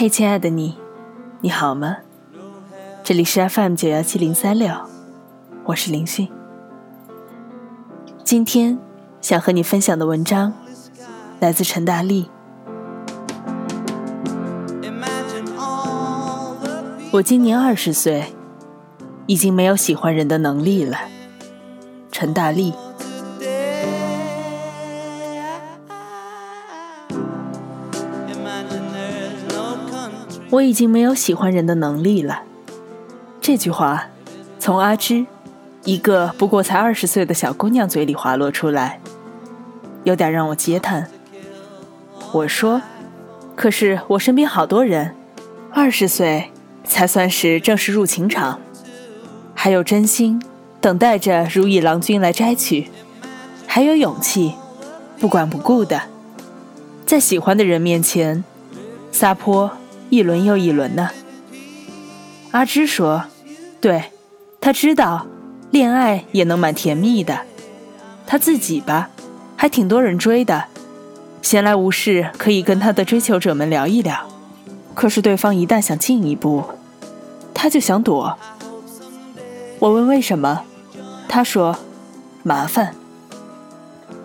嘿，亲爱的你，你好吗？这里是 FM 九幺七零三六，我是林讯。今天想和你分享的文章来自陈大力。我今年二十岁，已经没有喜欢人的能力了。陈大力，我已经没有喜欢人的能力了。这句话从阿芝，一个不过才二十岁的小姑娘嘴里滑落出来，有点让我嗟叹。我说：“可是我身边好多人，二十岁才算是正式入情场，还有真心等待着如意郎君来摘取，还有勇气不管不顾的，在喜欢的人面前撒泼一轮又一轮呢。”阿芝说：“对，他知道恋爱也能蛮甜蜜的，他自己吧，还挺多人追的。”闲来无事可以跟他的追求者们聊一聊，可是对方一旦想进一步，他就想躲。我问为什么，他说麻烦。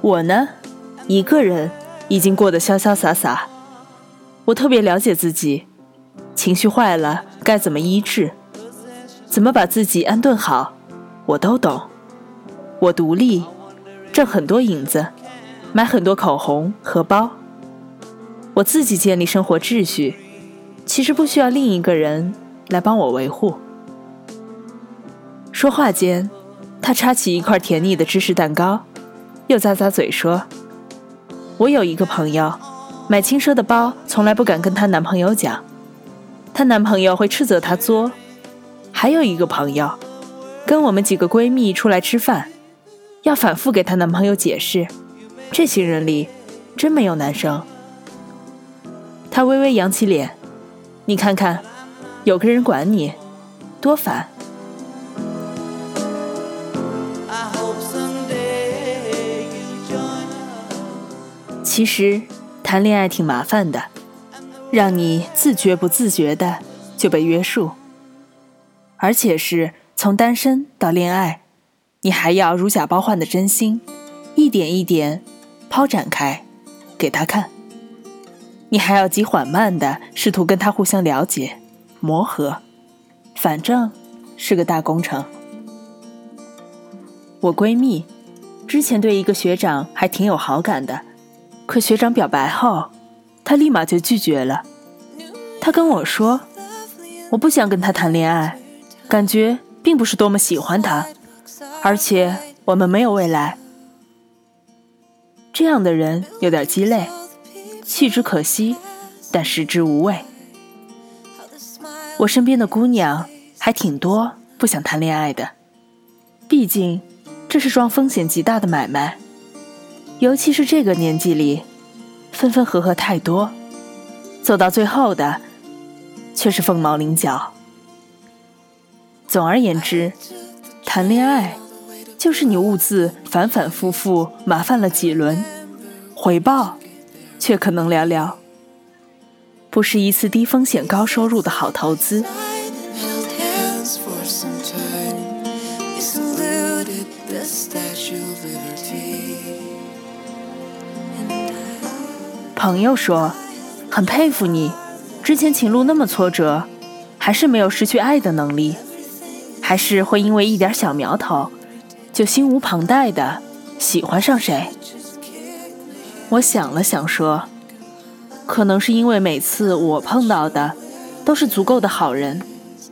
我呢，一个人已经过得潇潇洒洒。我特别了解自己，情绪坏了该怎么医治，怎么把自己安顿好，我都懂。我独立，挣很多银子。买很多口红和包，我自己建立生活秩序，其实不需要另一个人来帮我维护。说话间，他插起一块甜腻的芝士蛋糕，又咂咂嘴说：“我有一个朋友，买轻奢的包从来不敢跟她男朋友讲，她男朋友会斥责她作。还有一个朋友，跟我们几个闺蜜出来吃饭，要反复给她男朋友解释。”这些人里，真没有男生。她微微扬起脸，你看看，有个人管你，多烦。其实谈恋爱挺麻烦的，让你自觉不自觉的就被约束，而且是从单身到恋爱，你还要如假包换的真心，一点一点。抛展开，给他看。你还要极缓慢的试图跟他互相了解、磨合，反正是个大工程。我闺蜜之前对一个学长还挺有好感的，可学长表白后，他立马就拒绝了。他跟我说：“我不想跟他谈恋爱，感觉并不是多么喜欢他，而且我们没有未来。”这样的人有点鸡肋，弃之可惜，但食之无味。我身边的姑娘还挺多不想谈恋爱的，毕竟这是桩风险极大的买卖，尤其是这个年纪里，分分合合太多，走到最后的却是凤毛麟角。总而言之，谈恋爱。就是你兀自反反复复麻烦了几轮，回报却可能寥寥，不是一次低风险高收入的好投资。朋友说，很佩服你，之前情路那么挫折，还是没有失去爱的能力，还是会因为一点小苗头。就心无旁贷的喜欢上谁？我想了想说，可能是因为每次我碰到的都是足够的好人，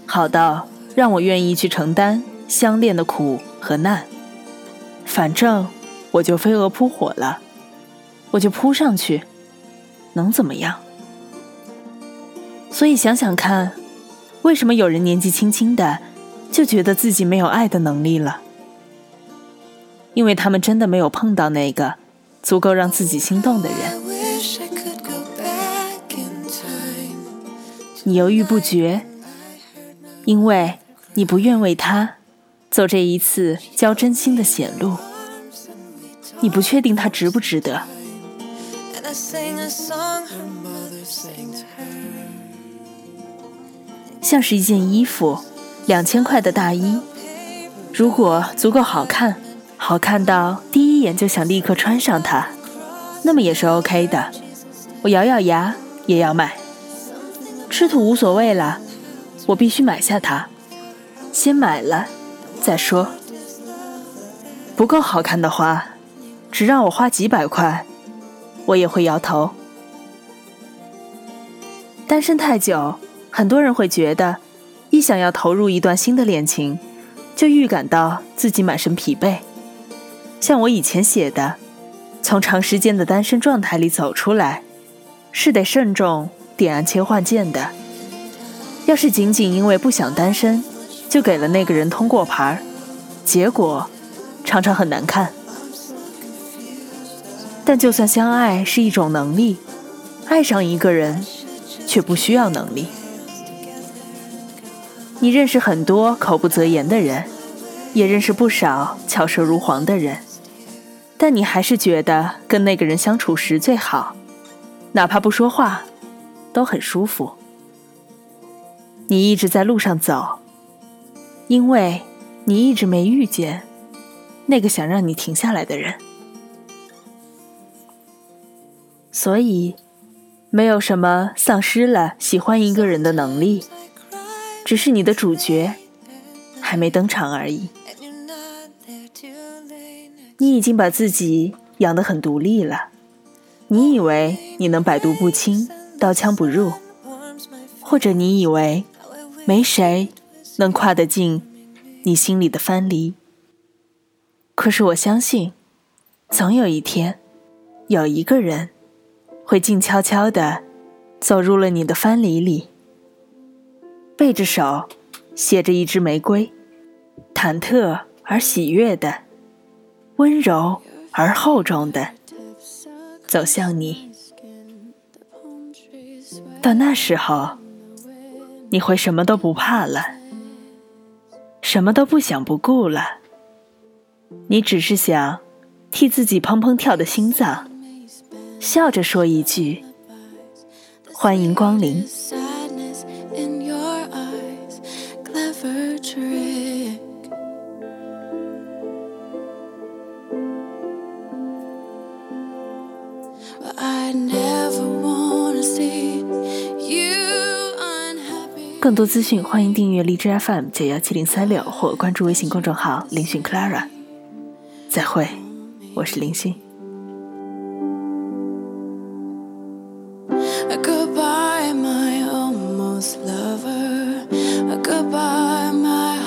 好到让我愿意去承担相恋的苦和难。反正我就飞蛾扑火了，我就扑上去，能怎么样？所以想想看，为什么有人年纪轻轻的就觉得自己没有爱的能力了？因为他们真的没有碰到那个足够让自己心动的人。你犹豫不决，因为你不愿为他走这一次交真心的险路，你不确定他值不值得。I sang a song her mother sang to her. 像是一件衣服，两千块的大衣，如果足够好看，好看到第一眼就想立刻穿上它，那么也是 OK 的。我咬咬牙也要买，吃土无所谓了，我必须买下它，先买了再说。不够好看的话，只让我花几百块，我也会摇头。单身太久，很多人会觉得，一想要投入一段新的恋情，就预感到自己满身疲惫。像我以前写的，从长时间的单身状态里走出来，是得慎重点按切换键的。要是仅仅因为不想单身，就给了那个人通过牌儿，结果常常很难看。但就算相爱是一种能力，爱上一个人却不需要能力。你认识很多口不择言的人，也认识不少巧舌如簧的人，但你还是觉得跟那个人相处时最好，哪怕不说话，都很舒服。你一直在路上走，因为你一直没遇见那个想让你停下来的人，所以没有什么丧失了喜欢一个人的能力，只是你的主角还没登场而已。你已经把自己养得很独立了，你以为你能百毒不侵、刀枪不入，或者你以为没谁能跨得进你心里的藩篱。可是我相信，总有一天，有一个人会静悄悄地走入了你的藩篱里，背着手，携着一支玫瑰，忐忑而喜悦的，温柔而厚重的走向你。到那时候，你会什么都不怕了，什么都不想不顾了。你只是想替自己砰砰跳的心脏，笑着说一句：“欢迎光临。sadness in your eyes. Clever trick. I never wanna see you unhappy. ”更多资讯，欢迎订阅荔枝 FM 九幺七零三六或关注微信公众号“林讯 Clara”。再会，我是林讯。Goodbye, my almost lover. A goodbye, my